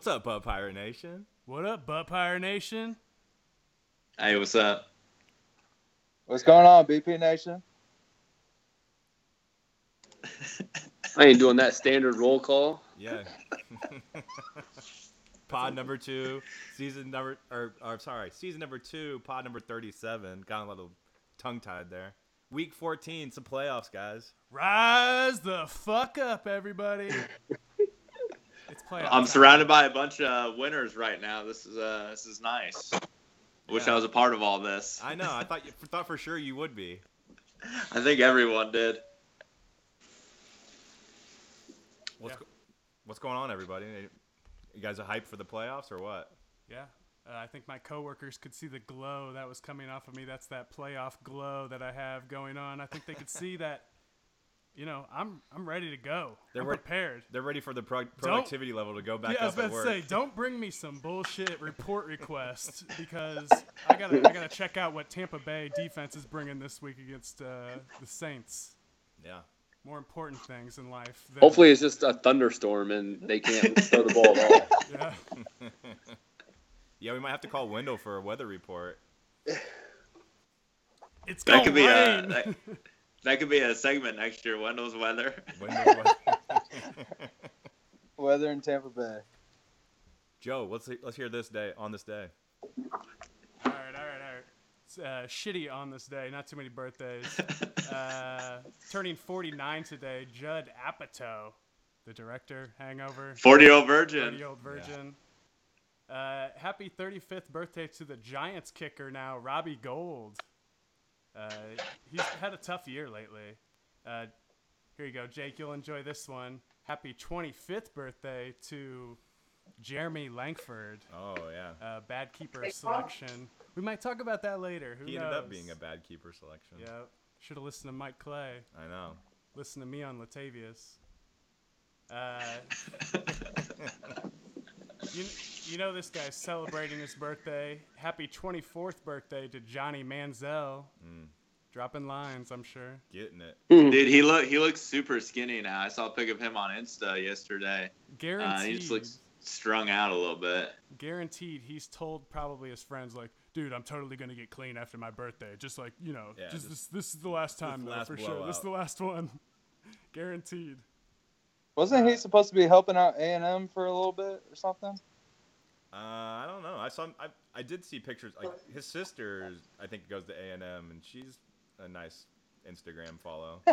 What's up, Bud Pirate Nation? What up, Butt Pirate Nation? Hey, what's up? What's going on, BP Nation? I ain't doing that standard roll call. Yeah. pod number two, season number, or, or sorry, season number two, pod number 37. Got a little tongue tied there. Week 14, some playoffs, guys. Rise the fuck up, everybody. it's playoff I'm time. surrounded by a bunch of winners right now. This is uh, this is nice. Wish Yeah. I was a part of all this. I know. I thought you thought for sure you would be. I think everyone did. What's Yeah. go- what's going on, everybody? You guys are hyped for the playoffs or what? Yeah. Uh, I think my coworkers could see the glow that was coming off of me. That's that playoff glow that I have going on. I think they could see that. You know, I'm I'm ready to go. They're I'm re- prepared. They're ready for the pro- productivity level to go back yeah, I was up about at to say, don't bring me some bullshit report request because I gotta I gotta check out what Tampa Bay defense is bringing this week against uh, the Saints. Yeah. More important things in life. Than, Hopefully, it's just a thunderstorm and they can't throw the ball at all. yeah. Yeah, we might have to call Wendell for a weather report. It's That gonna could be a rain. that, that could be a segment next year. Wendell's weather. Wendell's weather. Weather in Tampa Bay. Joe, let's let's hear this day on this day. all right, all right, all right. It's, uh, shitty on this day. Not too many birthdays. uh, turning 49 today. Judd Apatow, the director, Hangover. Forty year old virgin. 30 old virgin. Uh, happy 35th birthday to the Giants kicker now, Robbie Gould. Uh, he's had a tough year lately. Uh, here you go, Jake. You'll enjoy this one. Happy 25th birthday to Jeremy Langford, Oh yeah. uh, bad keeper selection. We might talk about that later. Who He knows? ended up being a bad keeper selection. Yeah. Should have listened to Mike Clay. I know. Listen to me on Latavius. Uh, you, you know this guy's celebrating his birthday. Happy 24th birthday to Johnny Manziel. Mm. Dropping lines, I'm sure. Getting it. Dude, he look he looks super skinny now. I saw a pic of him on Insta yesterday. Uh, Guaranteed. he just looks strung out a little bit. guaranteed he's told probably his friends like, dude, I'm totally gonna get clean after my birthday. Just like, you know, Yeah, just, just- this this is the last time though, last for sure. This is the last one. guaranteed. Wasn't he supposed to be helping out A and M for a little bit or something? Uh, I don't know. I saw. I, I did see pictures. Like his sister, I think goes to A and M, and she's a nice Instagram follow.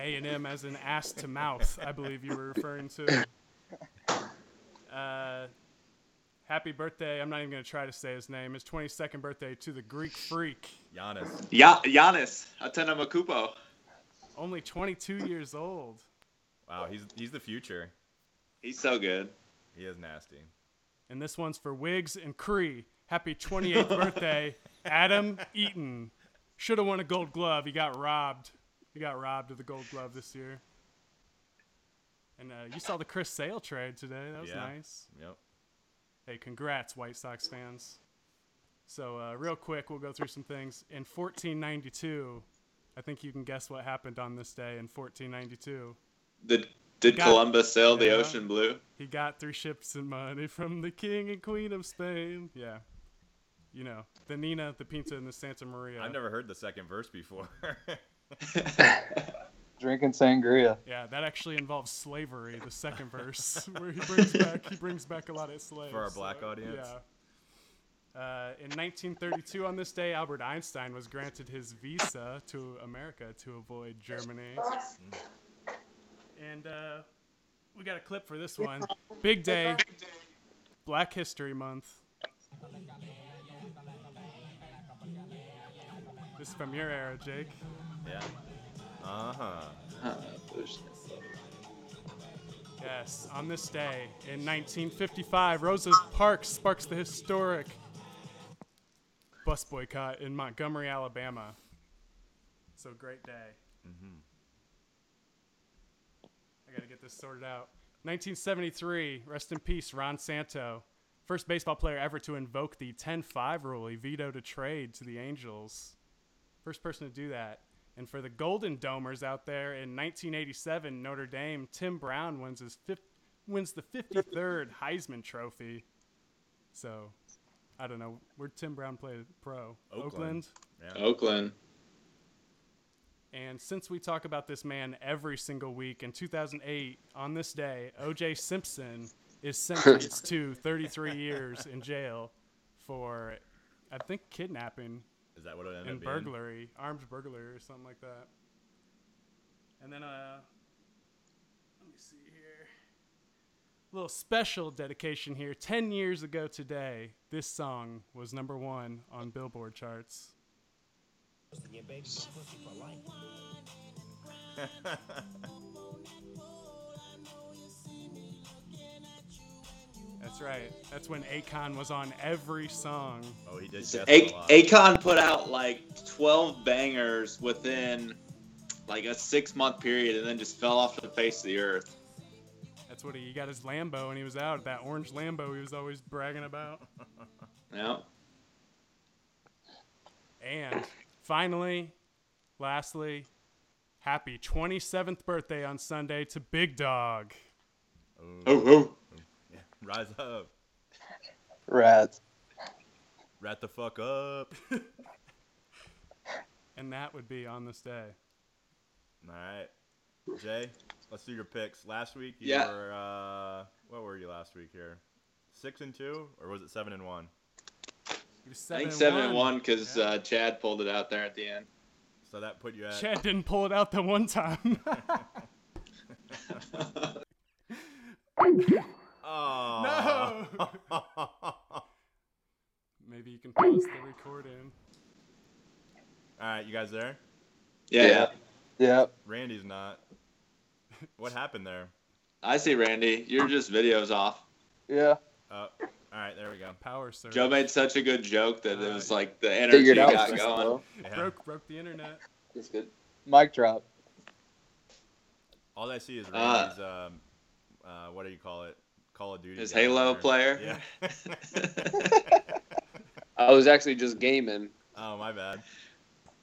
A and M as an ass to mouth, I believe you were referring to. Uh, happy birthday! I'm not even gonna try to say his name. His 22nd birthday to the Greek freak. Giannis. Ya- Giannis Antetokounmpo. Only 22 years old. Wow, he's he's the future. He's so good. He is nasty. And this one's for Wiggs and Cree. Happy 28th birthday, Adam Eaton. Should have won a gold glove. He got robbed. He got robbed of the gold glove this year. And uh, you saw the Chris Sale trade today. That was Yeah. nice. Yep. Hey, congrats, White Sox fans. So, uh, real quick, we'll go through some things. In 1492, I think you can guess what happened on this day in 1492. Did did Got- Columbus sail the Yeah. ocean blue? He got three ships and money from the King and Queen of Spain. Yeah. You know, the Nina, the Pinta, and the Santa Maria. I've never heard the second verse before. Drinking sangria. Yeah, that actually involves slavery. The second verse, where he brings back he brings back a lot of slaves For our black audience? Yeah. Uh, in 1932, on this day, Albert Einstein was granted his visa to America to avoid Germany. And uh, we got a clip for this one. Big day, Black History Month. This is from your era, Jake. yeah. Uh huh. Yes, on this day in 1955, Rosa Parks sparks the historic bus boycott in Montgomery, Alabama. So great day. Get this sorted out. 1973, rest in peace, Ron Santo. First baseball player ever to invoke the 10 5 rule. He vetoed a trade to the Angels. First person to do that. And for the Golden Domers out there in 1987, Notre Dame, Tim Brown wins his fifth, wins the 53rd Heisman Trophy. So, I don't know. Where'd Tim Brown play pro? Oakland. Yeah. Oakland. And since we talk about this man every single week, in 2008, on this day, O.J. Simpson is sentenced to 33 years in jail for, I think, kidnapping Is that what it ended and up being? burglary, armed burglary, or something like that. And then, uh, let me see here. A little special dedication here. 10 years ago today, this song was number one on Billboard charts. That's right. That's when Akon was on every song. Oh, he did. So A- a lot. Akon put out like 12 bangers within like a six month period and then just fell off the face of the earth. That's what he, he got his Lambo and he was out. That orange Lambo he was always bragging about. Yeah. And finally, lastly, happy 27th birthday on Sunday to Big Dog. Oh, oh. yeah. Rise up. Rats. Rat the fuck up. And that would be on this day. All right. Jay, let's do your picks. Last week you Yeah. were uh what were you last week here? Six and two, or was it seven and one? He I think seven and one because Yeah. uh, Chad pulled it out there at the end. So that put you at Chad didn't pull it out the one time. Oh No. Maybe you can pause the recording. All right, you guys there? Yeah. Yeah. Yep. Randy's not. What happened there? I see Randy. You're just videos off. Yeah. Oh, all right, there we go. Power surge. Joe made such a good joke that it was like the energy Figured out. got first, going. Yeah. broke broke the internet. That's good. Mic drop. All I see is Uh, Randy's um, uh, what do you call it? Call of Duty. His down Halo there. player. Yeah. I was actually just gaming. oh, my bad.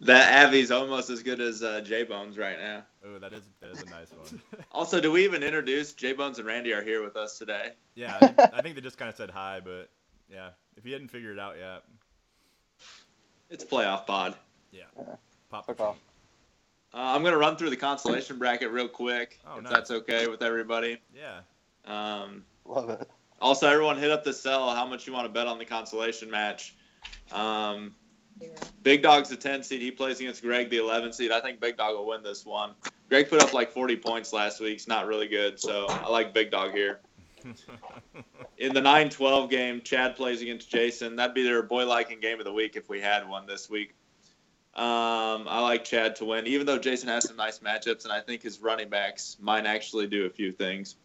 that Avi's almost as good as uh, J Bones right now. Oh, that is that is a nice one. Also, do we even introduce J Bones and Randy are here with us today? Yeah, I think, I think they just kind of said hi, but yeah, if you hadn't figured it out yet, It's playoff pod. yeah, pop. The off. Uh, I'm gonna run through the consolation bracket real quick, Oh, if nice. that's okay with everybody. Yeah. Um, Love it. also, everyone hit up the cell how much you want to bet on the consolation match. Um, Big Dog's the 10 seed. He plays against Greg, the 11 seed. I think Big Dog will win this one. Greg put up like 40 points last week. It's not really good, so I like Big Dog here. In the 9 12 game, Chad plays against Jason. That'd be their boy liking game of the week if we had one this week. Um, I like Chad to win, even though Jason has some nice matchups, and I think his running backs might actually do a few things.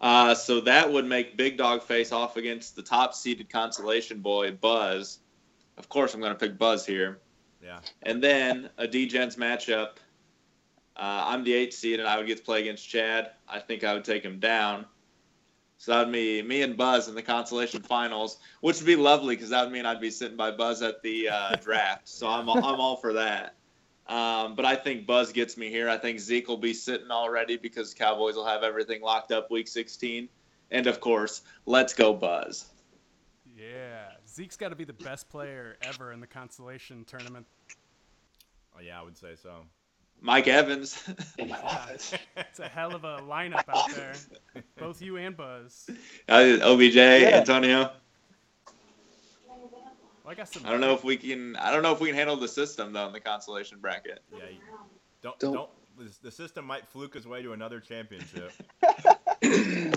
Uh, so that would make Big Dog face off against the top seeded consolation boy, Buzz. Of course, I'm going to pick Buzz here. yeah. And then a D-Gens matchup. Uh, I'm the eight seed, and I would get to play against Chad. I think I would take him down. So that would be me and Buzz in the consolation finals, which would be lovely because that would mean I'd be sitting by Buzz at the uh, draft. So I'm, I'm all for that. Um, but I think Buzz gets me here. I think Zeke will be sitting already because Cowboys will have everything locked up week 16. And of course, let's go Buzz. Yeah, Zeke's got to be the best player ever in the consolation tournament. Oh yeah, I would say so. Mike Evans. It's a hell of a lineup out there. Both you and Buzz. Uh, OBJ, Antonio. Well, I got some. I don't know if we can. I don't know if we can handle the system though in the consolation bracket. Yeah. You, don't don't. Don't- the system might fluke his way to another championship. You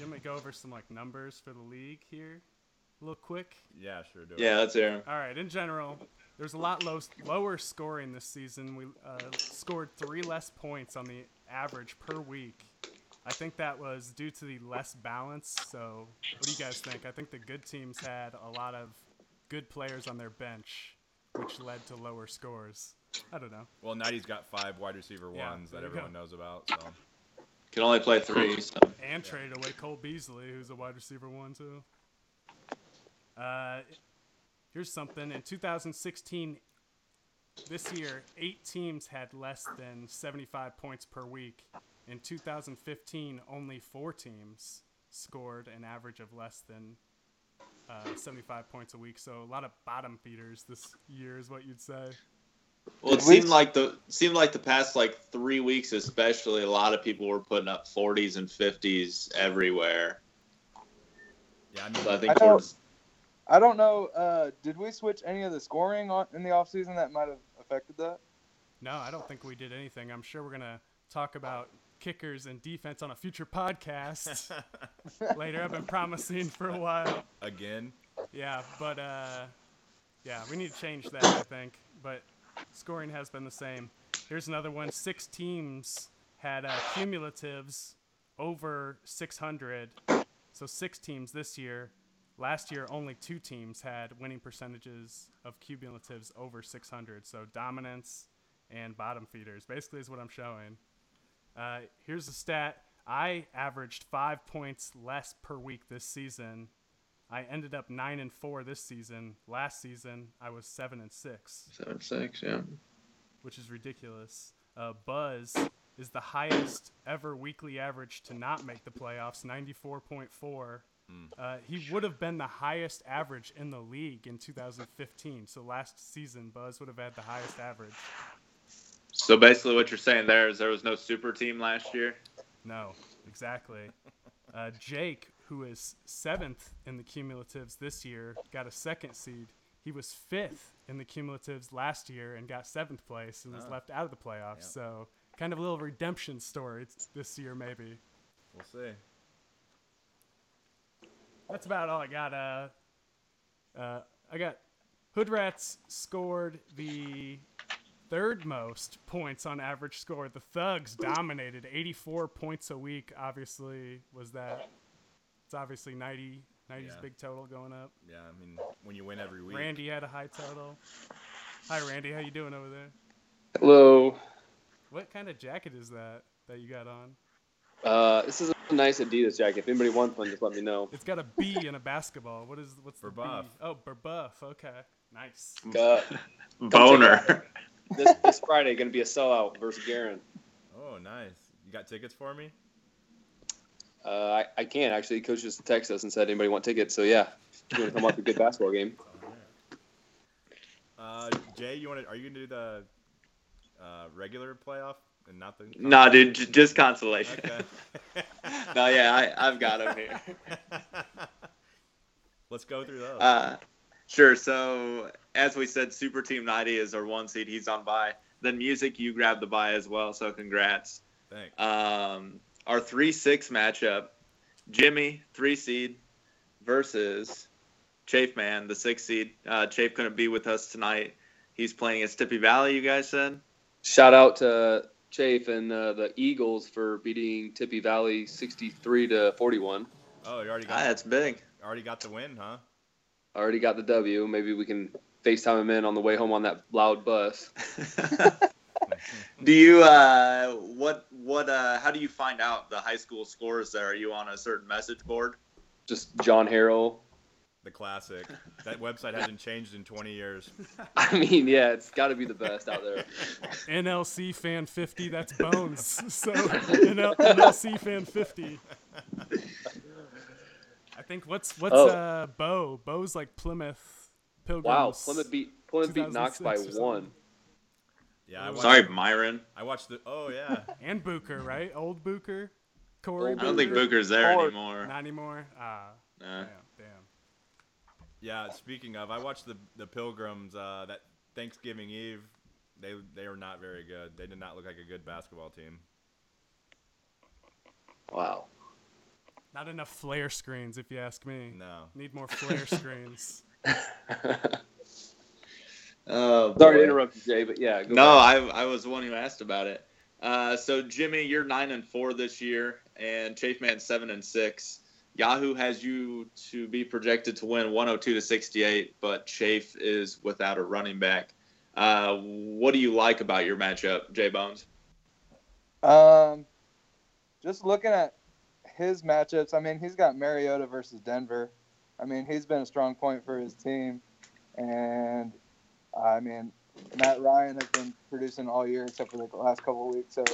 want me to go over some like numbers for the league here, a little quick? yeah, sure do. it. Yeah, let's hear him. All right. In general, there's a lot low, lower scoring this season. We uh, scored three less points on the average per week. I think that was due to the less balance. So, what do you guys think? I think the good teams had a lot of good players on their bench, which led to lower scores. I don't know. Well, Nighty's got five wide receiver ones there that everyone go. knows about. So Can only play three. So. And traded away Cole Beasley, who's a wide receiver one too. Uh, here's something. In 2016, this year, eight teams had less than 75 points per week. in 2015, only four teams scored an average of less than uh, 75 points a week. So a lot of bottom feeders this year is what you'd say. Well, it seemed like the seemed like the past like three weeks, especially, a lot of people were putting up 40s and 50s everywhere. Yeah, I mean, So I think I towards I don't know. Uh, did we switch any of the scoring on, in the offseason that might have affected that? No, I don't think we did anything. I'm sure we're gonna talk about kickers and defense on a future podcast later. I've been promising for a while. again. Yeah, but uh, yeah, we need to change that. I think, but scoring has been the same. Here's another one. Six teams had uh, cumulatives over 600. So six teams this year. Last year, only two teams had winning percentages of cumulatives over 600. So dominance and bottom feeders, basically, is what I'm showing. Uh, here's a stat. I averaged five points less per week this season. I ended up nine and four this season. Last season, I was seven and six seven and six yeah. which is ridiculous. Uh, Buzz is the highest ever weekly average to not make the playoffs, 94.4. Uh, he would have been the highest average in the league in 2015. So last season, Buzz would have had the highest average. So basically, what you're saying there is there was no super team last year. No, exactly. Uh, Jake, who is seventh in the cumulatives this year, got a second seed. He was fifth in the cumulatives last year and got seventh place and was Oh. left out of the playoffs. Yep. So, kind of a little redemption story this year, maybe. We'll see. That's about all I got. Uh, uh, I got Hood Rats scored the third most points on average score. The Thugs dominated 84 points a week. Obviously, was that? It's obviously 90. 90's Yeah. big total going up. Yeah, I mean, when you win every week. Randy had a high total. Hi, Randy. How you doing over there? Hello. What kind of jacket is that that you got on? Uh, this is a nice Adidas jacket. If anybody wants one, just let me know. It's got a B in a basketball. What is what's the Berbuff. B? Oh, Berbuff. Okay, nice. Uh, Boner. this, this Friday going to be a sellout versus Garen. Oh, nice. You got tickets for me? Uh, I, I can actually. Coach just texted us and said anybody want tickets. So yeah, if you want to come watch a good basketball game? Uh, Jay, you want to? Are you gonna do the uh, regular playoff and not the? Nah, dude, j- just consolation. Okay. no, yeah, I, I've got him here. Let's go through those. Uh, sure. So as we said, Super Team 90 is our one seed. He's on bye. Then Music, you grabbed the bye as well. So congrats. Thanks. Um, our three six matchup: Jimmy, three seed, versus Chafe Man, the six seed. Uh, Chafe couldn't be with us tonight. He's playing at Tippy Valley. You guys said. Shout out to Chafe and uh, the Eagles for beating Tippy Valley 63 to 41. oh, you already Ah, got that's big. already got the win, huh? Already got the W. Maybe we can FaceTime him in on the way home on that loud bus. do you uh, what what uh, how do you find out the high school scores there? Are you on a certain message board? Just John Harrell. The classic. That website hasn't changed in 20 years. I mean, yeah, it's got to be the best out there. NLC fan 50, that's Bones. So NL- NLC fan 50. I think what's what's Oh. uh Bo? Bo's like Plymouth Pilgrims. Wow, Plymouth beat Plymouth beat Knox by one. Yeah, I watched, Sorry, Myron. I watched the. Oh yeah. and Booker, right? Old Booker, Corey. Old I don't think Booker's there Or- anymore. Not anymore. Ah, Nah. damn, damn. Yeah. Speaking of, I watched the the Pilgrims uh, that Thanksgiving Eve. They they were not very good. They did not look like a good basketball team. Wow. Not enough flare screens, if you ask me. No. Need more flare screens. Oh, Sorry to interrupt you, Jay, but yeah. Go No, back. I, I was the one who asked about it. Uh, so Jimmy, you're nine and four this year, and Chafe Man seven and six. Yahoo has you to be projected to win 102 to 68, but Chafe is without a running back. Uh, what do you like about your matchup, Jay Bones? Um, just looking at his matchups, I mean, he's got Mariota versus Denver. I mean, he's been a strong point for his team, and I mean, Matt Ryan has been producing all year except for the last couple weeks. So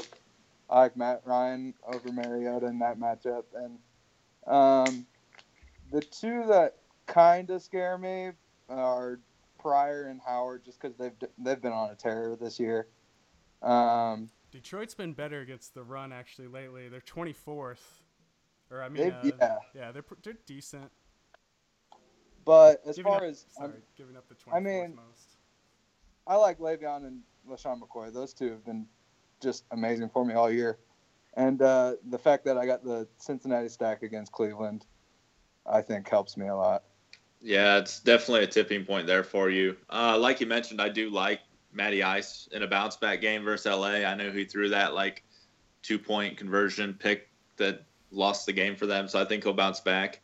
I like Matt Ryan over Mariota in that matchup, and um, the two that kind of scare me are Pryor and Howard, just because they've they've been on a tear this year. Um, Detroit's been better against the run actually lately. They're 24th, or I mean, uh, yeah. yeah, they're they're decent. but as Giving far up- as sorry, I'm- giving up the 24th I mean, most. I like Le'Veon and LeSean McCoy. Those two have been just amazing for me all year. And uh, the fact that I got the Cincinnati stack against Cleveland, I think helps me a lot. Yeah, it's definitely a tipping point there for you. Uh, like you mentioned, I do like Matty Ice in a bounce back game versus LA. I know he threw that like two point conversion pick that lost the game for them, so I think he'll bounce back.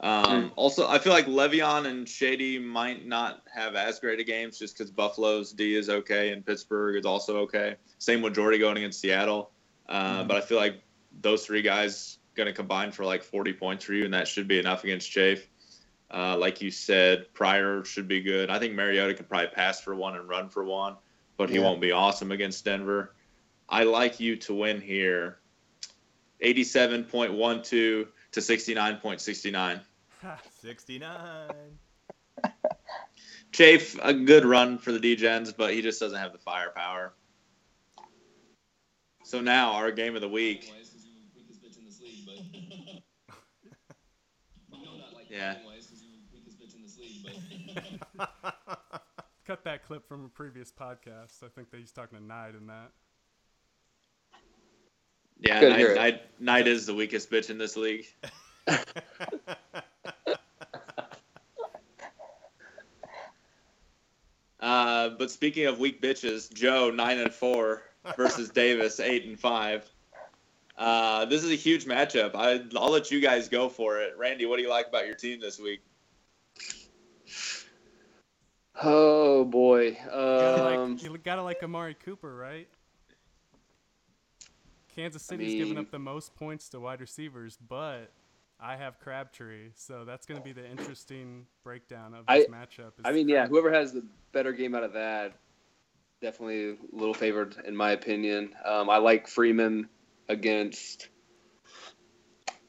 Um, Also, I feel like Le'Veon and Shady might not have as great a games just because Buffalo's D is okay and Pittsburgh is also okay. Same with Jordy going against Seattle. Uh, But I feel like those three guys going to combine for like 40 points for you, and that should be enough against Chafe. Uh, like you said, Pryor should be good. I think Mariota can probably pass for one and run for one, but he Yeah. won't be awesome against Denver. I like you to win here 87.12 to 69.69. 69. Chafe, a good run for the D-Gens, but he just doesn't have the firepower. So now, our game of the week. Yeah. Cut that clip from a previous podcast. I think that he's talking to Knight in that. Yeah, Knight. Knight, Knight is the weakest bitch in this league. Uh, but speaking of weak bitches, Joe nine and four versus Davis eight and five. Uh, this is a huge matchup. I, I'll let you guys go for it. Randy, what do you like about your team this week? Oh boy. You gotta, Um, like, you gotta like Amari Cooper, right? Kansas City's giving mean- up the most points to wide receivers, but I have Crabtree, so that's gonna be the interesting breakdown of I- this matchup. is I mean, yeah, whoever has the better game out of that, definitely a little favored in my opinion. Um, I like Freeman against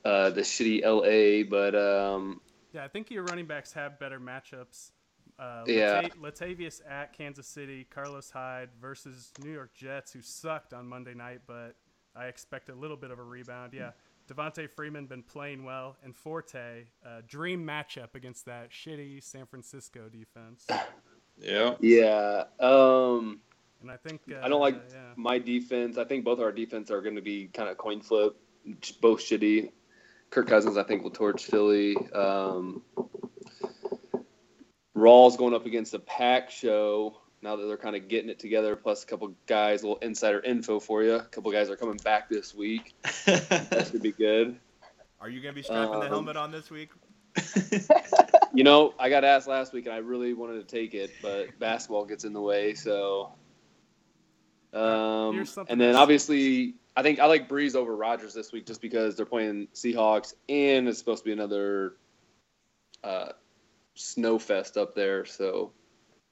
uh, the shitty LA, but um, Yeah, I think your running backs have better matchups. Uh, Yeah. Lata- Latavius at Kansas City, Carlos Hyde versus New York Jets, who sucked on Monday night, but I expect a little bit of a rebound. Yeah, Devonta Freeman been playing well, and Forte, uh, dream matchup against that shitty San Francisco defense. Yeah. yeah. Um, And I think uh, I don't like yeah. my defense. I think both our defense are going to be kind of coin flip, both shitty. Kirk Cousins, I think, will torch Philly. Um, Rawls going up against the pack show now that they're kind of getting it together. Plus, a couple guys, a little insider info for you. A couple guys are coming back this week. That should be good. Are you going to be strapping the Um, helmet on this week? You know, I got asked last week, and I really wanted to take it, but basketball gets in the way. So, um, and then obviously, I think I like Brees over Rodgers this week just because they're playing Seahawks, and it's supposed to be another uh, snow fest up there. So,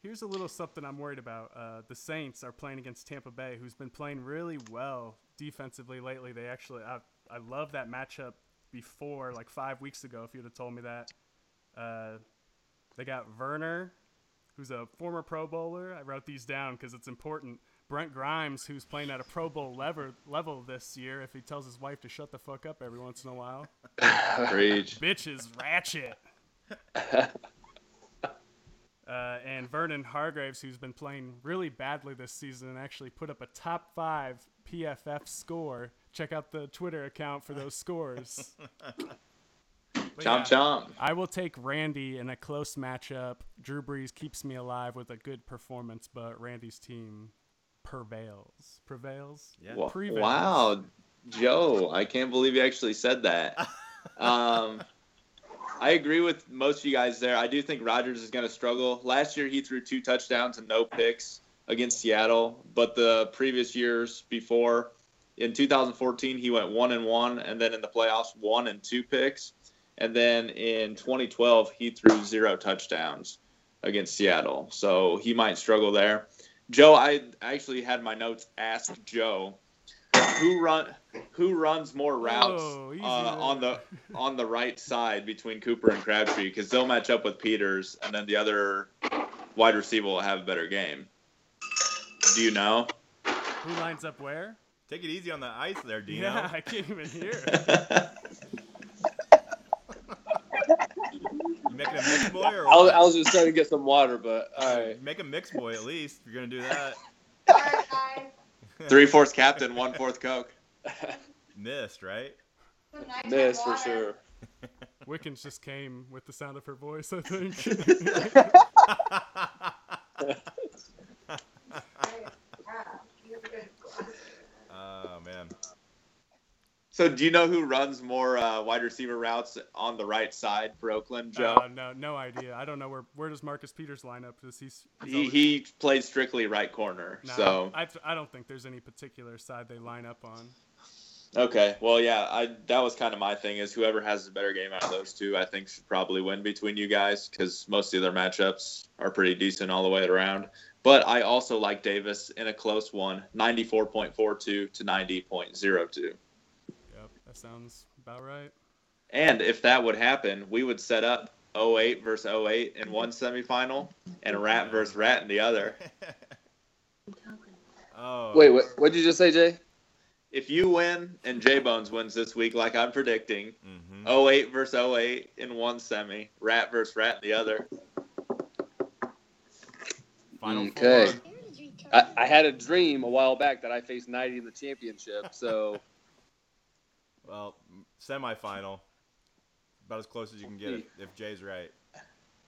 Here's a little something I'm worried about. Uh, the Saints are playing against Tampa Bay, who's been playing really well defensively lately. They actually, I, I love that matchup before, like five weeks ago, if you'd have told me that. Uh, they got Werner, who's a former Pro Bowler. I wrote these down because it's important. Brent Grimes, who's playing at a Pro Bowl level, level this year, if he tells his wife to shut the fuck up every once in a while. Preach. Bitch is ratchet. Uh, and Vernon Hargreaves, who's been playing really badly this season and actually put up a top five PFF score. Check out the Twitter account for those scores. But Chomp yeah, chomp. I will take Randy in a close matchup. Drew Brees keeps me alive with a good performance, but Randy's team prevails. Prevails? Yeah. Wa- Prevails. Wow, Joe, I can't believe you actually said that. Um, I agree with most of you guys there. I do think Rodgers is going to struggle. Last year, he threw two touchdowns and no picks against Seattle, but the previous years before, in 2014, he went one and one, and then in the playoffs, one and two picks, and then in 2012, he threw zero touchdowns against Seattle. So he might struggle there. Joe, I actually had my notes ask Joe who run who runs more routes Whoa, uh, on the on the right side between Cooper and Crabtree because they'll match up with Peters, and then the other wide receiver will have a better game. Do you know? Who lines up where? Take it easy on the ice there, Dino. Yeah, I can't even hear. You making a mix boy or I was. I was just trying to get some water, but all right. Make a mix boy at least if you're gonna do that. Three fourths captain, one fourth Coke. Missed, right? Miss for sure. Wickens just came with the sound of her voice, I think. oh man. So, do you know who runs more uh, wide receiver routes on the right side for Oakland, Joe? Uh, no, no idea. I don't know where. Where does Marcus Peters line up? Does he's he, always- he plays strictly right corner. Nah, so, I, I don't think there's any particular side they line up on. okay. Well, yeah, I that was kind of my thing is whoever has the better game out of those two, I think should probably win between you guys because most of their matchups are pretty decent all the way around. But I also like Davis in a close one, 94.42 to 90.02. Yep, that sounds about right. And if that would happen, we would set up 08 versus 08 in one semifinal and Rat versus Rat in the other. oh. Wait, what what'd you just say, Jay? If you win and J Bones wins this week, like I'm predicting, hmm 08 versus 08 in one semi, Rat versus Rat in the other. Final Okay. four. I, I had a dream a while back that I faced 90 in the championship, so Well, semifinal. About as close as you can get if, if Jay's right.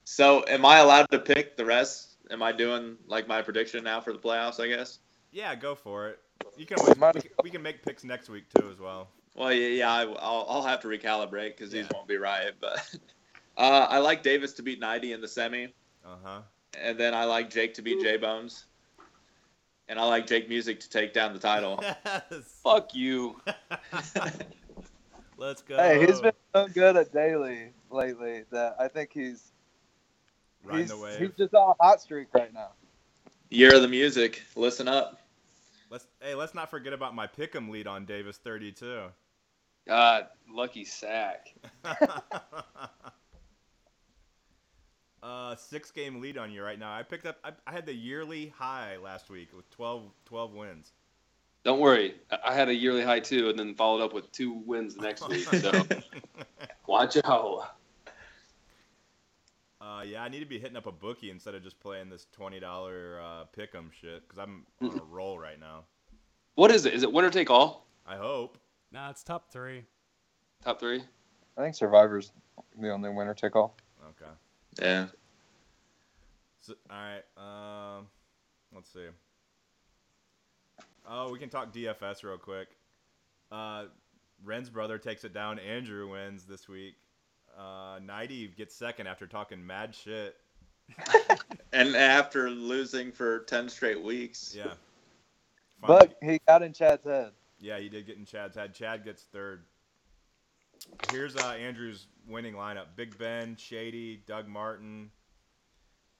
So, am I allowed to pick the rest? Am I doing like my prediction now for the playoffs? I guess. Yeah, go for it. You can always, we, can, make picks next week too as well. Well, yeah, yeah I, will I'll have to recalibrate because these won't be right. But uh, I like Davis to beat 90 in the semi. Uh huh. And then I like Jake to beat J Bones. And I like Jake Music to take down the title. Yes. fuck you. Let's go. Hey, he's been so good at daily lately that I think he's riding he's, the wave. he's just on a hot streak right now. Year of the music. Listen up. Let's hey, let's not forget about my pick'em lead on Davis 32. God, lucky sack. uh, six game lead on you right now. I picked up. I, I had the yearly high last week with 12, 12 wins. Don't worry, I- I had a yearly high too, and then followed up with two wins the next week. So watch out. Uh, yeah, I need to be hitting up a bookie instead of just playing this twenty dollar uh, pick'em shit because I'm on a roll right now. What is it? Is it winner take all? I hope. Nah, it's top three. Top three? I think Survivor's the only winner take all. Okay. Yeah. So, all right. Um, let's see. Oh, we can talk DFS real quick. Uh, Ren's brother takes it down. Andrew wins this week. Uh, Nighty gets second after talking mad shit. And after losing for 10 straight weeks. Yeah. But he got in Chad's head. Yeah, he did get in Chad's head. Chad gets third. Here's uh, Andrew's winning lineup: Big Ben, Shady, Doug Martin,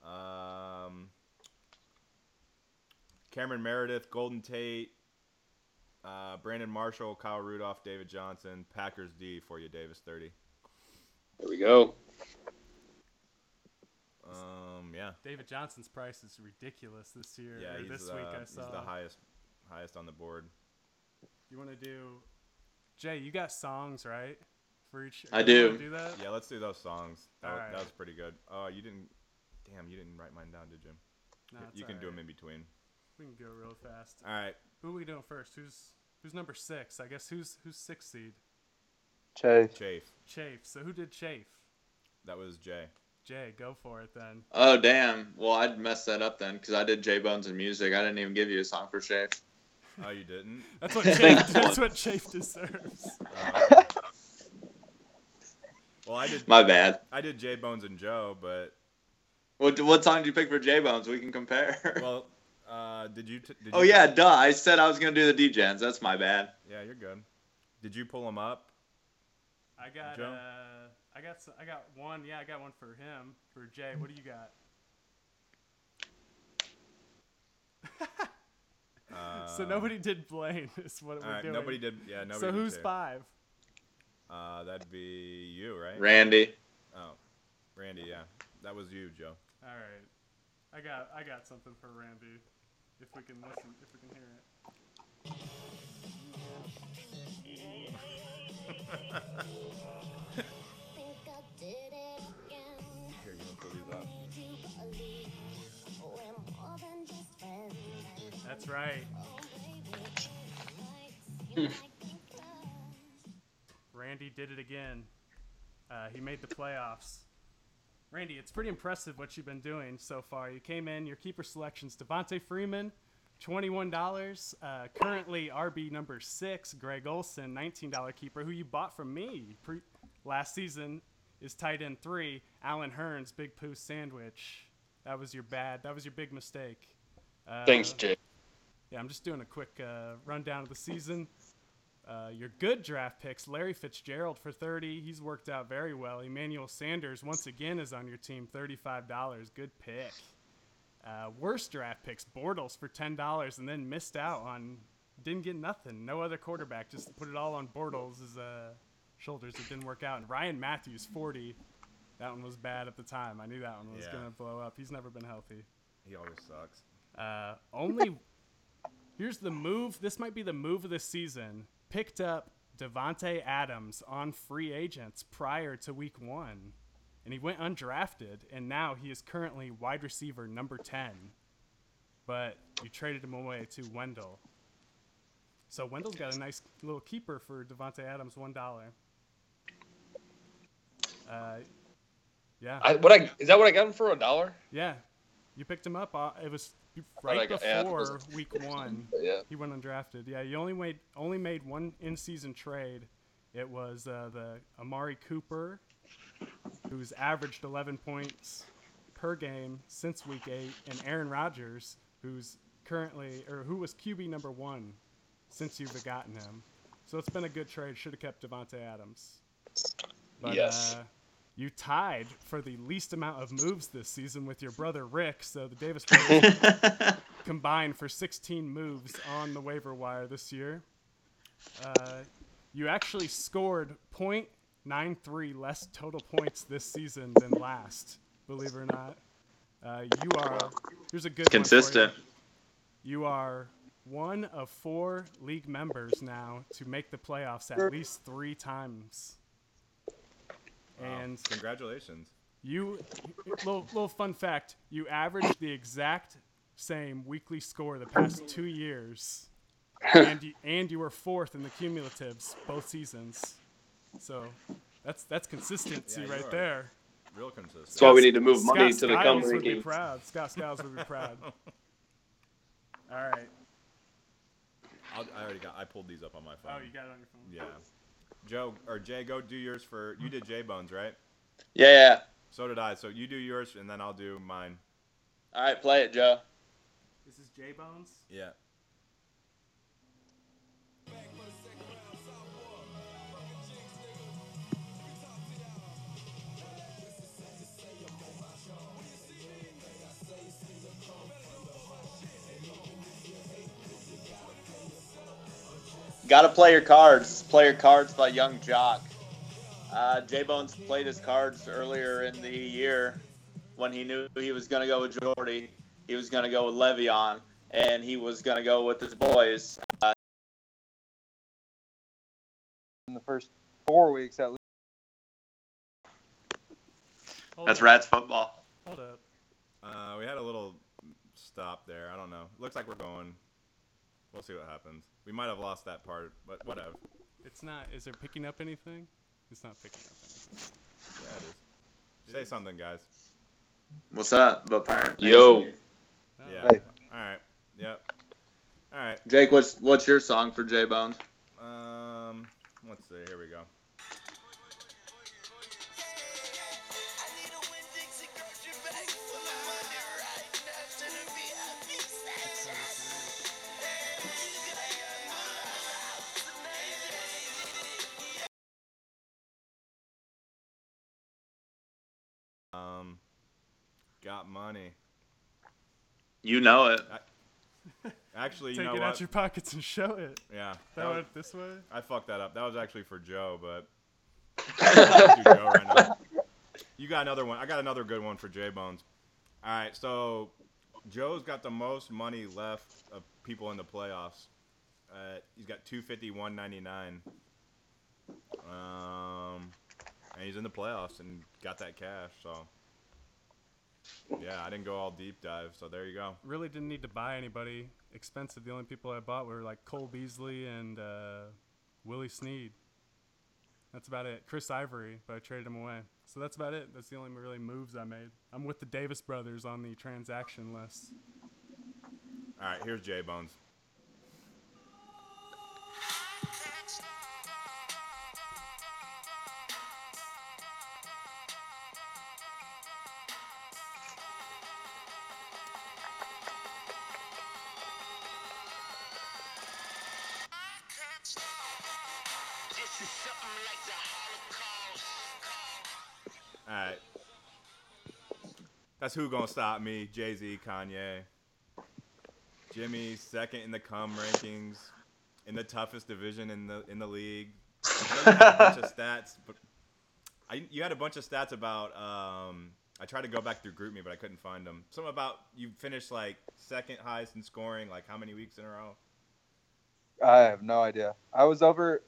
um, Cameron Meredith, Golden Tate, uh, Brandon Marshall, Kyle Rudolph, David Johnson, Packers D for you, Davis thirty. There we go. Um, yeah, David Johnson's price is ridiculous this year. yeah, or he's, this uh, week I he's saw. the highest, highest on the board. You want to do? Jay, you got songs right for each. I you do. Do that? Yeah, let's do those songs. That, was, Alright. that was pretty good. Oh, you didn't. Damn, you didn't write mine down, did you? No, it's you can do them in between. We can go real fast. All right. Who are we doing first? Who's who's number six? I guess who's who's six seed? Chase. Chafe. Chafe. So who did Chafe? That was Jay. Jay, go for it then. Oh, damn. Well, I'd mess that up then because I did J Bones and music. I didn't even give you a song for Chafe. Oh, you didn't? That's what Chafe. that's what Chafe deserves. Okay. well, I did. My bad. I did J Bones and Joe, but What, what song did you pick for J Bones? We can compare. well, uh, did you? T- did oh, you yeah, duh. I said I was going to do the DJs. That's my bad. Yeah, you're good. Did you pull them up? I got Joe? uh, I got s- I got one. Yeah, I got one for him. For Jay, what do you got? so Uh, nobody did Blaine. Is what we're right, doing. nobody did. Yeah, nobody. so did who's two. five? Uh, that'd be you, right? Randy. Oh, Randy. Yeah, that was you, Joe. All right, I got I got something for Randy. If we can listen, if we can hear it. Here, you wanna pull these up? That's right. Randy did it again. Uh, he made the playoffs. Randy, it's pretty impressive what you've been doing so far. You came in, your keeper selections Devonta Freeman, $21. Uh, currently, RB number six, Greg Olsen, $19 keeper, who you bought from me pre- last season, is tight end three. Allen Hurns, Big Pooh Sandwich. That was your bad. That was your big mistake. Uh, Thanks, Jay. yeah, I'm just doing a quick uh, rundown of the season. Uh, your good draft picks: Larry Fitzgerald for 30. He's worked out very well. Emmanuel Sanders once again is on your team, $35. Good pick. Uh, worst draft picks: Bortles for $10, and then missed out on. Didn't get nothing. No other quarterback. Just put it all on Bortles' uh, shoulders. It didn't work out. And Ryan Mathews 40. That one was bad at the time. I knew that one was Yeah. gonna blow up. He's never been healthy. He always sucks. Uh, only here's the move. This might be the move of the season. Picked up Davante Adams on free agents prior to Week One, and he went undrafted, and now he is currently wide receiver number ten. But you traded him away to Wendell. So Wendell's got a nice little keeper for Davante Adams, one dollar. Uh, yeah. I, what I is that what I got him for a dollar? Yeah, you picked him up. Uh, it was right it before week one. Yeah. He went undrafted. Yeah, you only made only made one in-season trade. It was uh, the Amari Cooper, who's averaged 11 points per game since week eight, and Aaron Rodgers, who's currently or who was QB number one since you've gotten him. So it's been a good trade. Should have kept Davante Adams. But, Yes. Uh, you tied for the least amount of moves this season with your brother Rick. So the Davis brothers combined for 16 moves on the waiver wire this year. Uh, you actually scored .93 less total points this season than last. Believe it or not, uh, you are. Here's a good one for you. Consistent. You are one of four league members now to make the playoffs at least three times. Wow. And congratulations. you, little, little fun fact: you averaged the exact same weekly score the past two years, and you, and you were fourth in the cumulatives both seasons. So that's that's consistency Yeah, right are. there. Real consistent. That's why we need to move Scott money to the Skiles company. would be proud. Scott Skiles would be proud. All right. I'll, I already got. I pulled these up on my phone. Oh, you got it on your phone. Yeah. Joe or Jay, go do yours for. You did J Bones, right? Yeah, yeah. So did I. So you do yours, and then I'll do mine. All right, play it, Joe. This is J Bones. Yeah. Got to play your cards. Play your cards by Yung Joc. Uh, J Bones played his cards earlier in the year when he knew he was going to go with Jordy. He was going to go with Le'Veon, and he was going to go with his boys. Uh, in the first four weeks at least. Hold that's up. Rats football. Hold up. Uh, we had a little stop there. I don't know. Looks like we're going. We'll see what happens. We might have lost that part, but whatever. It's not. Is it picking up anything? It's not picking up anything. Yeah, it is. Say something, guys. What's up, but parent? Yo. No. Yeah. Hey. All right. Yep. All right. Jake, what's what's your song for J Bones? Um, let's see. Here we go. Money. You know it. Actually, you Take know it what? out your pockets and show it. yeah, That that went this way. I fucked that up. That was actually for Joe, but Joe right now. You got another one. I got another good one for J Bones. All right, so Joe's got the most money left of people in the playoffs. Uh, he's got 250, 199. Um, and he's in the playoffs and got that cash. So yeah, I didn't go all deep dive. So there you go. Really didn't need to buy anybody expensive. The only people I bought were like Cole Beasley and uh, Willie Snead. That's about it. Chris Ivory, but I traded him away. So that's about it. That's the only really moves I made. I'm with the Davis brothers on the transaction list. All right, here's J Bones. Who gonna stop me? Jay Z, Kanye. Jimmy second in the cum rankings, in the toughest division in the in the league. You had a bunch of stats, but I, you had a bunch of stats about. Um, I tried to go back through group me, but I couldn't find them. Some about you finished like second highest in scoring, like how many weeks in a row? I have no idea. I was over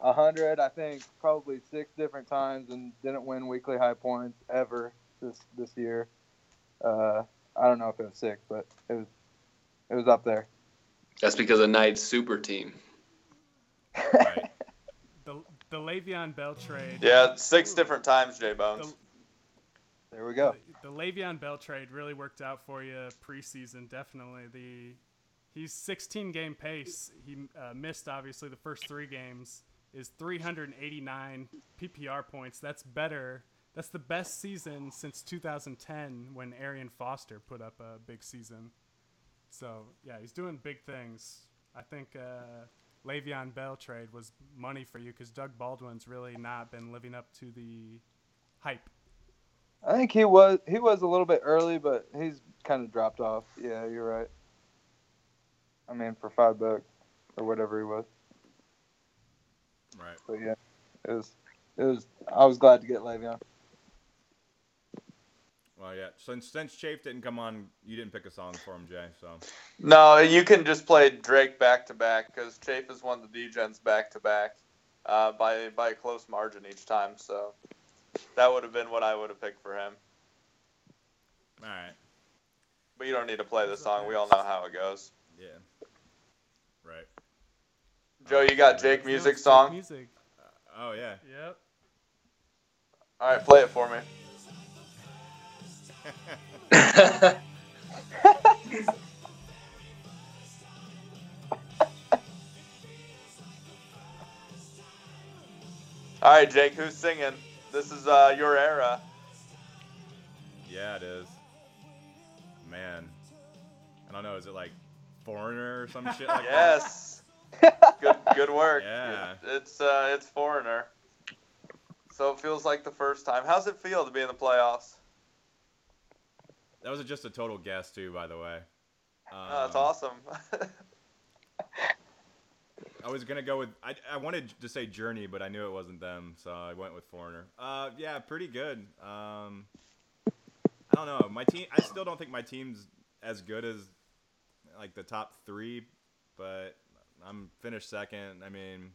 a hundred, I think, probably six different times, and didn't win weekly high points ever this this year. Uh, I don't know if it was six, but it was it was up there. That's because of Knight's super team. Right. The the Le'Veon Bell trade. Yeah, six different times, J Bones. There we go. The, the Le'Veon Bell trade really worked out for you preseason. Definitely the he's 16 game pace. He uh, missed obviously the first three games. Is 389 PPR points. That's better. That's the best season since 2010 when Arian Foster put up a big season. So yeah, he's doing big things. I think uh, Le'Veon Bell trade was money for you because Doug Baldwin's really not been living up to the hype. I think he was he was a little bit early, but he's kind of dropped off. Yeah, you're right. I mean, for five bucks or whatever he was. Right. But yeah, it was it was. I was glad to get Le'Veon. Well, yeah. Since since Chafe didn't come on, you didn't pick a song for him, Jay. So No, you can just play Drake back to back because Chafe has won the Degens back to back uh, by by a close margin each time. So that would have been what I would have picked for him. all right. But you don't need to play the song. We all know how it goes. Yeah. Right. Joe, you got Jake music song? Music. Oh yeah. Yep. All right, play it for me. All right, Jake, who's singing? This is uh, your era. Yeah, it is. Man, I don't know. Is it like foreigner or some shit like that? Yes. good, good work. Yeah. It's uh, it's foreigner. So it feels like the first time. How's it feel to be in the playoffs? That was just a total guess too, by the way. Um, Oh, that's awesome. I was gonna go with I, I wanted to say Journey, but I knew it wasn't them, so I went with Foreigner. Uh, yeah, pretty good. Um, I don't know. My team. I still don't think my team's as good as like the top three, but I'm finished second. I mean,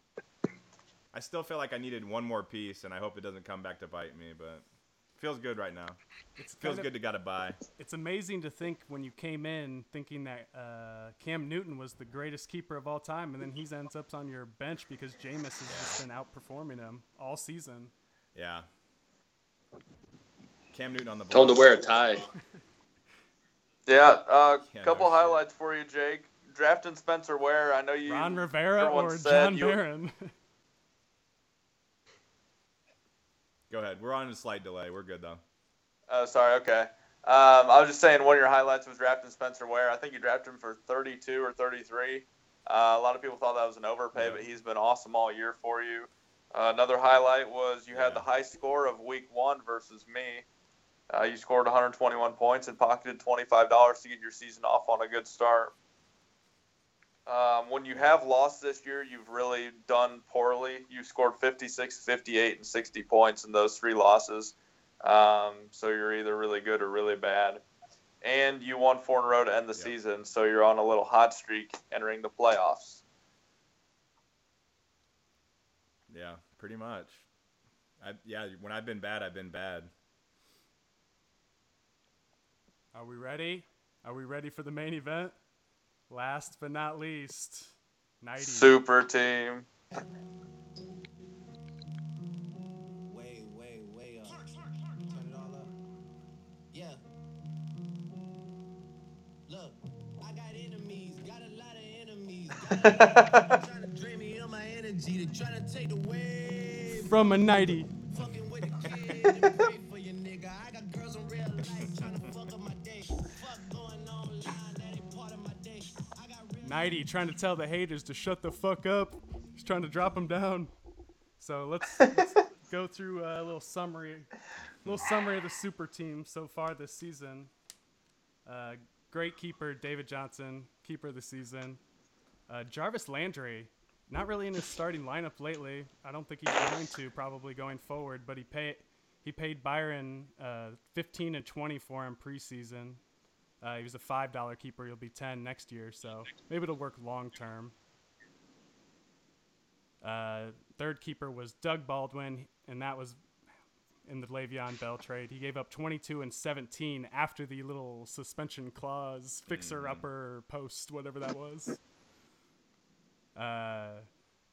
I still feel like I needed one more piece, and I hope it doesn't come back to bite me. But feels good right now. It's Feels kind of- good to got to buy. It's amazing to think when you came in thinking that uh, Cam Newton was the greatest keeper of all time, and then he ends up on your bench because Jameis has just been outperforming him all season. Yeah. Cam Newton on the Told to wear a tie. yeah, a uh, couple highlights for you, Jake. Drafting Spencer Ware. I know you. Ron Rivera everyone or said John you- Barron? Go ahead. We're on a slight delay. We're good though. Oh, sorry. Okay. Um, I was just saying one of your highlights was drafting Spencer Ware. I think you drafted him for 32 or 33. Uh, a lot of people thought that was an overpay, Yeah. but he's been awesome all year for you. Uh, another highlight was you had Yeah. the high score of week one versus me. Uh, you scored 121 points and pocketed $25 to get your season off on a good start. Um, when you have lost this year, you've really done poorly. You scored 56, 58, and 60 points in those three losses. Um, so you're either really good or really bad. And you won four in a row to end the Yep. season, so you're on a little hot streak entering the playoffs. Yeah, pretty much. I, yeah, when I've been bad, I've been bad. Are we ready? Are we ready for the main event? Last but not least, 90. Super team. Way, way, way up. Turn it all up. Yeah. Look, I got enemies, got a lot of enemies. trying to drain me of my energy, they trying to take away. From a 90. I got real 90 trying to tell the haters to shut the fuck up. He's trying to drop them down. So let's, let's go through a little summary, little summary of the super team so far this season. Uh, great keeper David Johnson, keeper of the season. Uh, Jarvis Landry, not really in his starting lineup lately. I don't think he's going to probably going forward, but he paid he paid Byron uh, 15 and 20 for him preseason. Uh, he was a five dollar keeper. He'll be 10 next year, so maybe it'll work long term. Uh, third keeper was Doug Baldwin, and that was in the Le'Veon Bell trade. He gave up 22 and 17 after the little suspension clause, fixer upper post, whatever that was. Uh,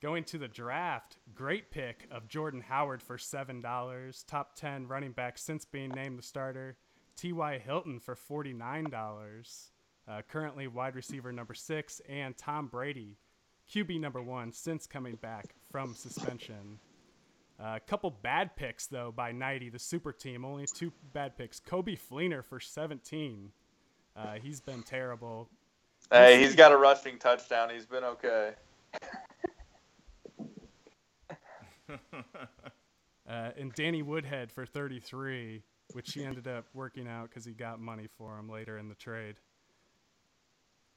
going to the draft, great pick of Jordan Howard for seven dollars, top 10 running back since being named the starter. T.Y. Hilton for forty-nine dollars, uh, currently wide receiver number six, and Tom Brady, QB number one since coming back from suspension. A couple bad picks though by Nighty, the super team. Only two bad picks. Coby Fleener for 17. Uh, he's been terrible. Hey, he's got a rushing touchdown. He's been okay. Uh, and Danny Woodhead for 33, which he ended up working out because he got money for him later in the trade.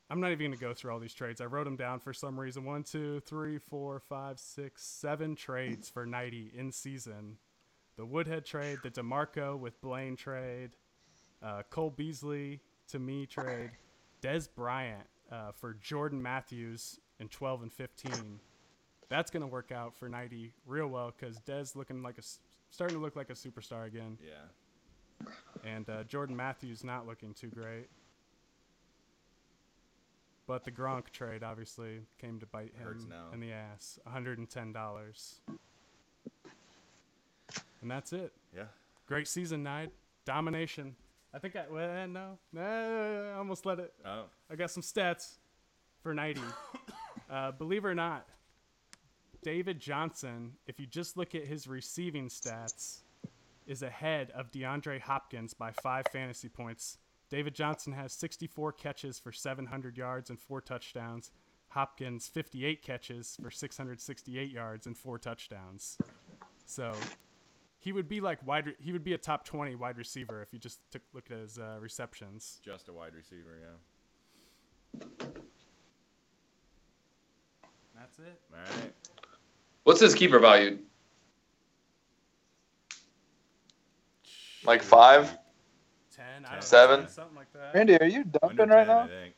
I'm not even going to go through all these trades. I wrote them down for some reason. One, two, three, four, five, six, seven trades for 90 in season. The Woodhead trade, the DeMarco with Blaine trade, uh, Cole Beasley to me trade, Dez Bryant uh, for Jordan Matthews in 12 and 15 that's gonna work out for 90 real well because Dez looking like a starting to look like a superstar again, Yeah. And uh, Jordan Matthews not looking too great. But the Gronk trade obviously came to bite him in the ass. $110. And that's it. Yeah. Great season, Nide. Domination. I think I well no, no, I almost let it. Oh. I got some stats for 90. uh, believe it or not, David Johnson, if you just look at his receiving stats, is ahead of DeAndre Hopkins by five fantasy points. David Johnson has 64 catches for 700 yards and four touchdowns. Hopkins 58 catches for 668 yards and four touchdowns. So he would be like wide. Re- he would be a top 20 wide receiver if you just took a look at his uh, receptions. Just a wide receiver, yeah. That's it. All right. What's his keeper value? Like five? 10, I don't know, something like that. Randy, are you dumping right 10, I now? think.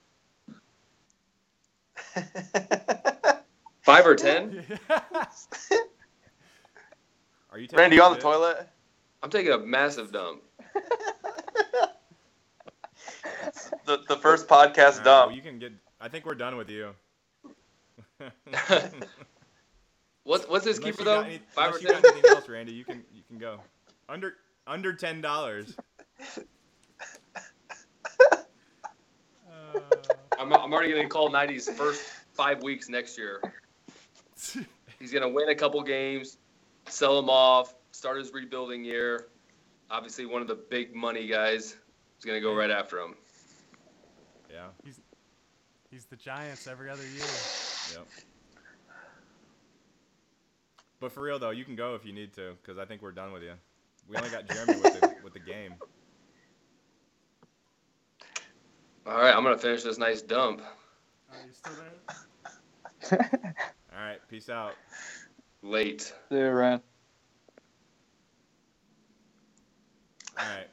Five or ten? Are you taking Randy, you on the toilet? I'm taking a massive dump. The, the first podcast well, dump. you can get. I think we're done with you. What's what's his Unless keeper though? any- Five or ten? anything else, Randy, you can you can go. Under under ten dollars. Uh, I'm, I'm already gonna call 90's first five weeks next year. He's gonna win a couple games, sell him off, start his rebuilding year. Obviously, one of the big money guys is gonna go right after him. Yeah. he's the Giants every other year. Yep. But for real though, you can go if you need to, because I think we're done with you. We only got Jeremy with the with the game. All right, I'm gonna finish this nice dump. Oh, Are you still there? All right, peace out. Late. See you, Ryan. All right.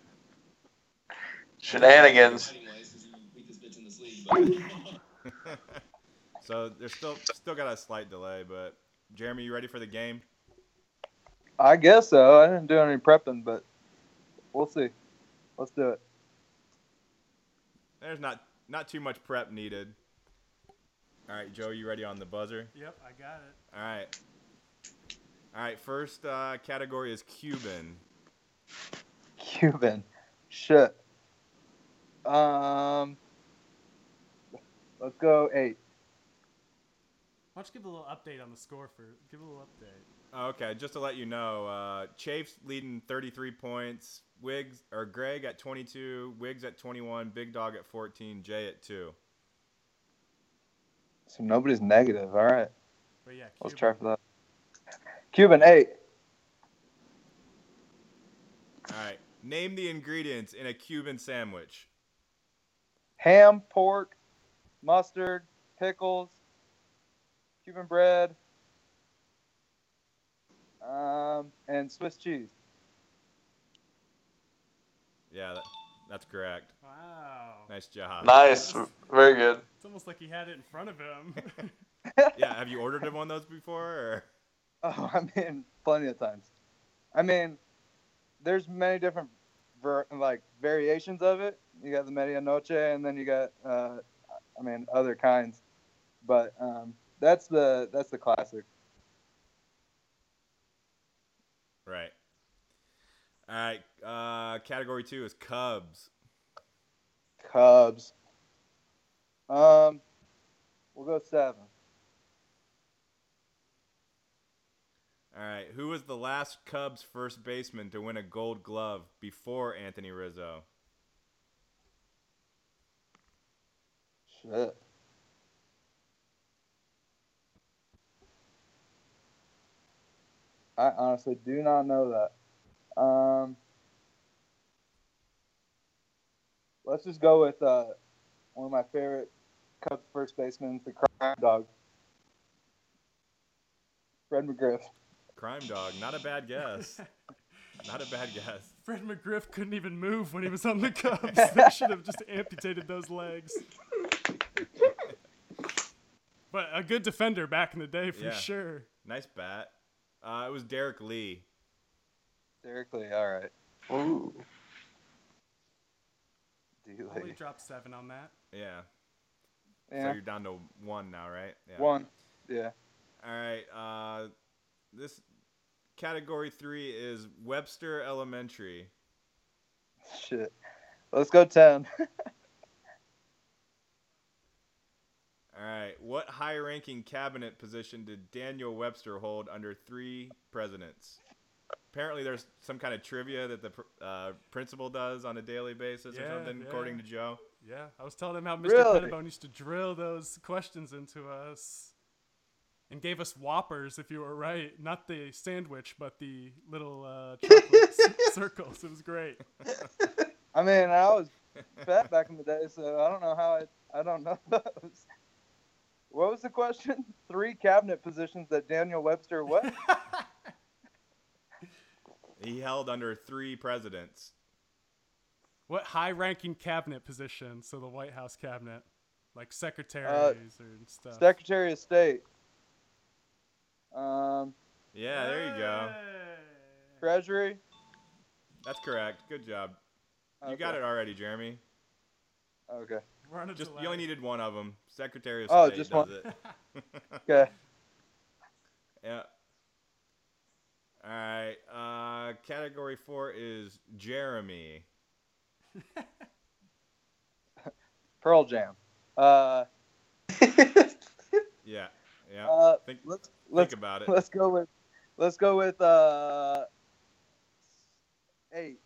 Shenanigans. so there's still still got a slight delay, but Jeremy, you ready for the game? I guess so. I didn't do any prepping, but we'll see. Let's do it. There's not not too much prep needed. All right, Joe, you ready on the buzzer? Yep, I got it. All right. All right, first uh, category is Cuban. Cuban. Shit. Um. Let's go eight. Why don't you give a little update on the score for? Give a little update. Okay, just to let you know, uh, Chafe's leading 33 points. Wiggs or Greg at 22, Wiggs at 21, Big Dog at 14, Jay at two. So nobody's negative. All right. But yeah, Let's try for that. Cuban eight. All right, name the ingredients in a Cuban sandwich. Ham, pork, mustard, pickles, Cuban bread, um, and Swiss cheese. Yeah, that, that's correct. Wow. Nice job. Nice. Very good. It's almost like he had it in front of him. Yeah, have you ordered him one of those before? Or? Oh, I mean, plenty of times. I mean, there's many different ver- like variations of it. You got the medianoche, and then you got, uh, I mean, other kinds. But um, that's the that's the classic. Right. All right. Uh, category two is Cubs. Cubs. Um, we'll go seven. All right. Who was the last Cubs first baseman to win a Gold Glove before Anthony Rizzo? Shit. I honestly do not know that. Um, let's just go with uh, one of my favorite Cubs first basemen, the crime dog, Fred McGriff. Crime Dog. Not a bad guess. Not a bad guess. Fred McGriff couldn't even move when he was on the Cubs. they should have just amputated those legs. But a good defender back in the day for Yeah. sure. Nice bat. Uh, it was Derrek Lee. Derrek Lee, all right. Ooh. Only D-Lee. dropped seven on that. Yeah. yeah. So you're down to one now, right? Yeah. one. Yeah. All right. Uh, this category three is Webster Elementary. Shit. Let's go ten. All right. What high-ranking cabinet position did Daniel Webster hold under three presidents? Apparently, there's some kind of trivia that the uh, principal does on a daily basis or Yeah, something, yeah. according to Joe. Yeah, I was telling him how Mr. Really? Pettibone used to drill those questions into us and gave us whoppers if you were right. Not the sandwich, but the little uh, chocolate circles. It was great. I mean, I was fat back in the day, so I don't know how I I don't know those. What was the question? Three cabinet positions that Daniel Webster what? He held under three presidents. What high ranking cabinet position? So the White House cabinet, like secretaries Uh, or stuff. Secretary of State. Um, Yeah, there you go. Treasury. That's correct. Good job. You got it already, Jeremy. Okay. We're Just you only needed one of them. Secretary of State Oh, State just does one. it. Okay. yeah. All right. Uh, category four is Jeremy. Pearl Jam. Uh, Yeah. Yeah. uh, think let's think let's about it. let's go with let's go with uh eight.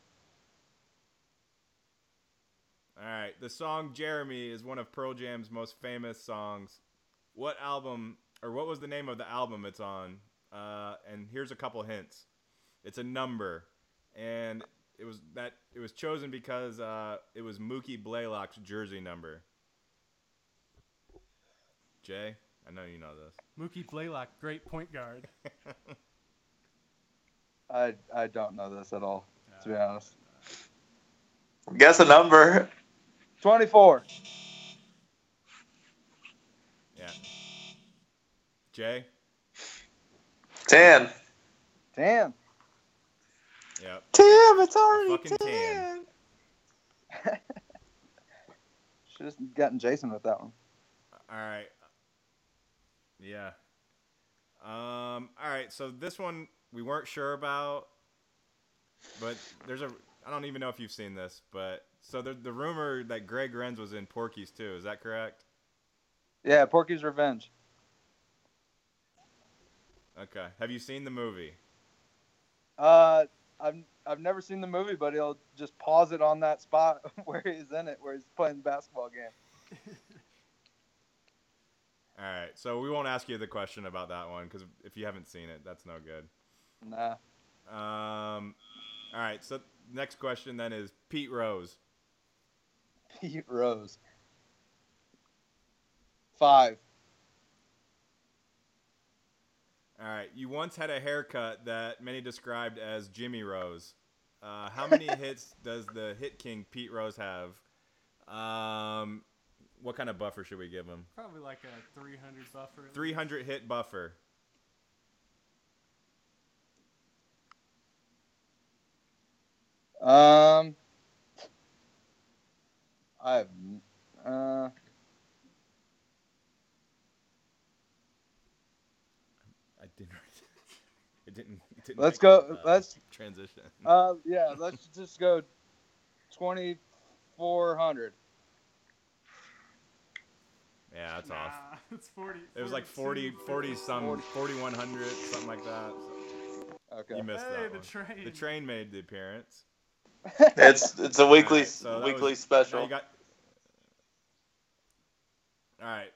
All right. The song Jeremy is one of Pearl Jam's most famous songs. What album or what was the name of the album it's on? Uh, and here's a couple hints. It's a number, and it was that it was chosen because uh, it was Mookie Blaylock's jersey number. Jay, I know you know this. Mookie Blaylock, great point guard. I I don't know this at all, to be honest. Guess a number. 24. Yeah. Jay. Ten. 10. Yep. Damn, it's already Fucking ten. Should have gotten Jason with that one. All right. Yeah. Um. All right. So this one we weren't sure about, but there's a. I don't even know if you've seen this, but so the the rumor that Greg Renz was in Porky's too. Is that correct? Yeah, Porky's Revenge. Okay. Have you seen the movie? Uh, I've I've never seen the movie, but he'll just pause it on that spot where he's in it, where he's playing the basketball game. All right. So we won't ask you the question about that one because if you haven't seen it, that's no good. Nah. Um. All right. So next question then is Pete Rose. Pete Rose. Five. All right. You once had a haircut that many described as Jimmy Rose. Uh, how many hits does the hit king Pete Rose have? Um, what kind of buffer should we give him? Probably like a 300 buffer. 300 hit buffer. Um, I have. Uh, I didn't. It didn't. It didn't Let's make go- the, uh, let's- transition. uh, yeah. Let's just go. Twenty four hundred. yeah, that's nah, off. it's 40. It was like 40, 40 some, 4100, something like that. Okay. You missed Hey, that the one. train. The train made the appearance. It's it's a weekly Alright, so weekly was- special. Got. All right.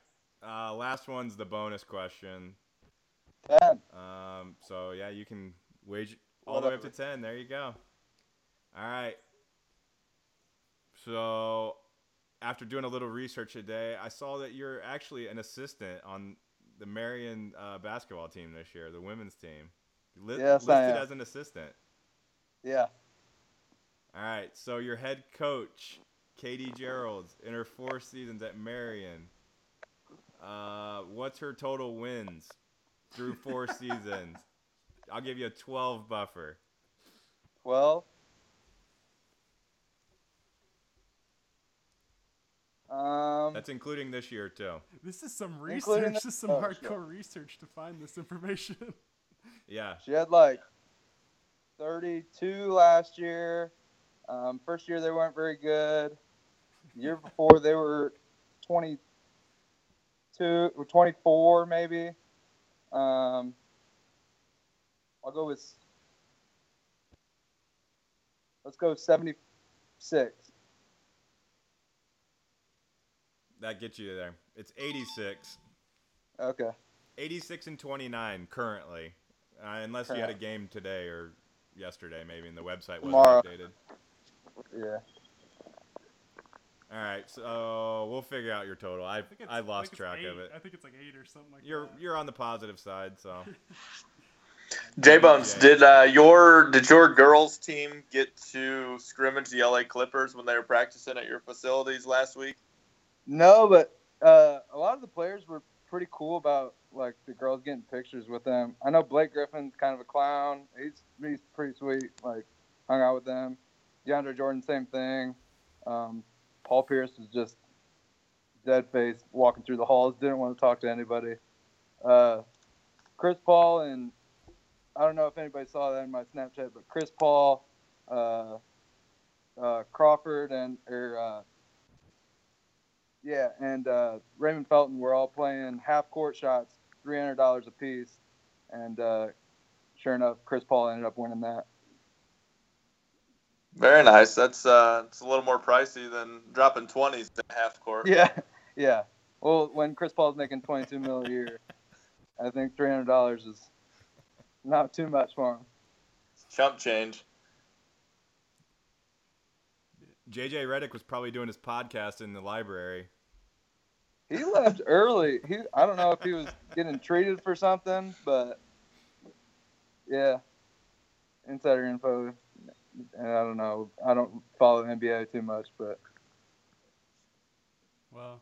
Uh, last one's the bonus question. Ten. Um, so yeah, you can wage all the way up to ten. There you go. All right. So, after doing a little research today, I saw that you're actually an assistant on the Marion uh, basketball team this year, the women's team. Li- Yes, I listed am. as an assistant. Yeah. All right. So your head coach, Katie Gerald, in her four seasons at Marion, uh, what's her total wins through four seasons? I'll give you a 12 buffer. Twelve. Um. That's including this year too. This is some research. the- This is some oh, hardcore shit. research to find this information. Yeah. She had like 32 last year. Um, first year they weren't very good. Year before they were 22 or 24 maybe. Um, I'll go with. Let's go 76. That gets you there. It's 86. Okay. 86 and 29 currently. Uh, unless you had a game today or yesterday, maybe, and the website wasn't Tomorrow. updated. Yeah. All right, so we'll figure out your total. I think I lost think it's track eight. of it. I think it's like eight or something like You're that. you're on the positive side, so J Bones, Yeah. did uh, your did your girls team get to scrimmage the LA Clippers when they were practicing at your facilities last week? No, but uh, a lot of the players were pretty cool about like the girls getting pictures with them. I know Blake Griffin's kind of a clown. He's he's pretty sweet. Like hung out with them. DeAndre Jordan, same thing. Um, Paul Pierce was just dead face walking through the halls. Didn't want to talk to anybody. Uh, Chris Paul and I don't know if anybody saw that in my Snapchat, but Chris Paul, uh, uh, Crawford, and or uh, yeah, and uh, Raymond Felton were all playing half court shots, three hundred dollars a piece, and uh, sure enough, Chris Paul ended up winning that. Very nice. That's uh, it's a little more pricey than dropping twenties in half court. Yeah, yeah. Well, when Chris Paul's making twenty two mil a year, I think three hundred dollars is not too much for him. Chump change. JJ Redick was probably doing his podcast in the library. He left early. He I don't know if he was getting treated for something, but yeah, insider info. And I don't know. I don't follow NBA too much, but Well,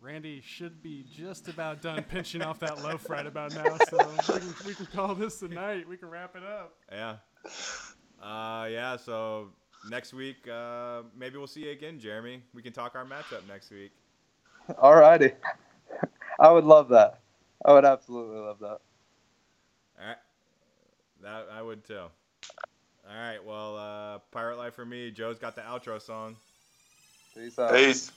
Randy should be just about done pinching off that loaf right about now, so we can, we can call this a night. We can wrap it up. Yeah. Uh, yeah. So next week, uh, maybe we'll see you again, Jeremy. We can talk our matchup next week. alrighty. I would love that. I would absolutely love that. All right. That I would too. All right. Well, uh, pirate life for me. Joe's got the outro song. Peace out. Peace.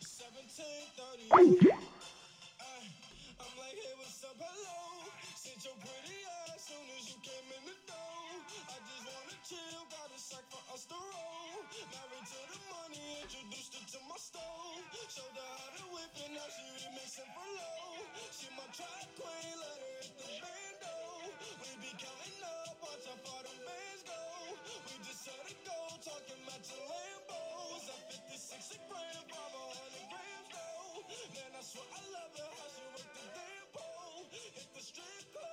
Seventeen thirty. chill, got a sack for us to roll. Married to the money, introduced her to my stove. Showed her how to whip it, now she remixing for low. She my track queen, let her hit the bando. We be counting up, watch how far the bands go. We just set a goal, talking about your Lambos. At 56 a gram, I'm 100 grams though. Man, I swear I love her, how she work the damn pole. Hit the strip club.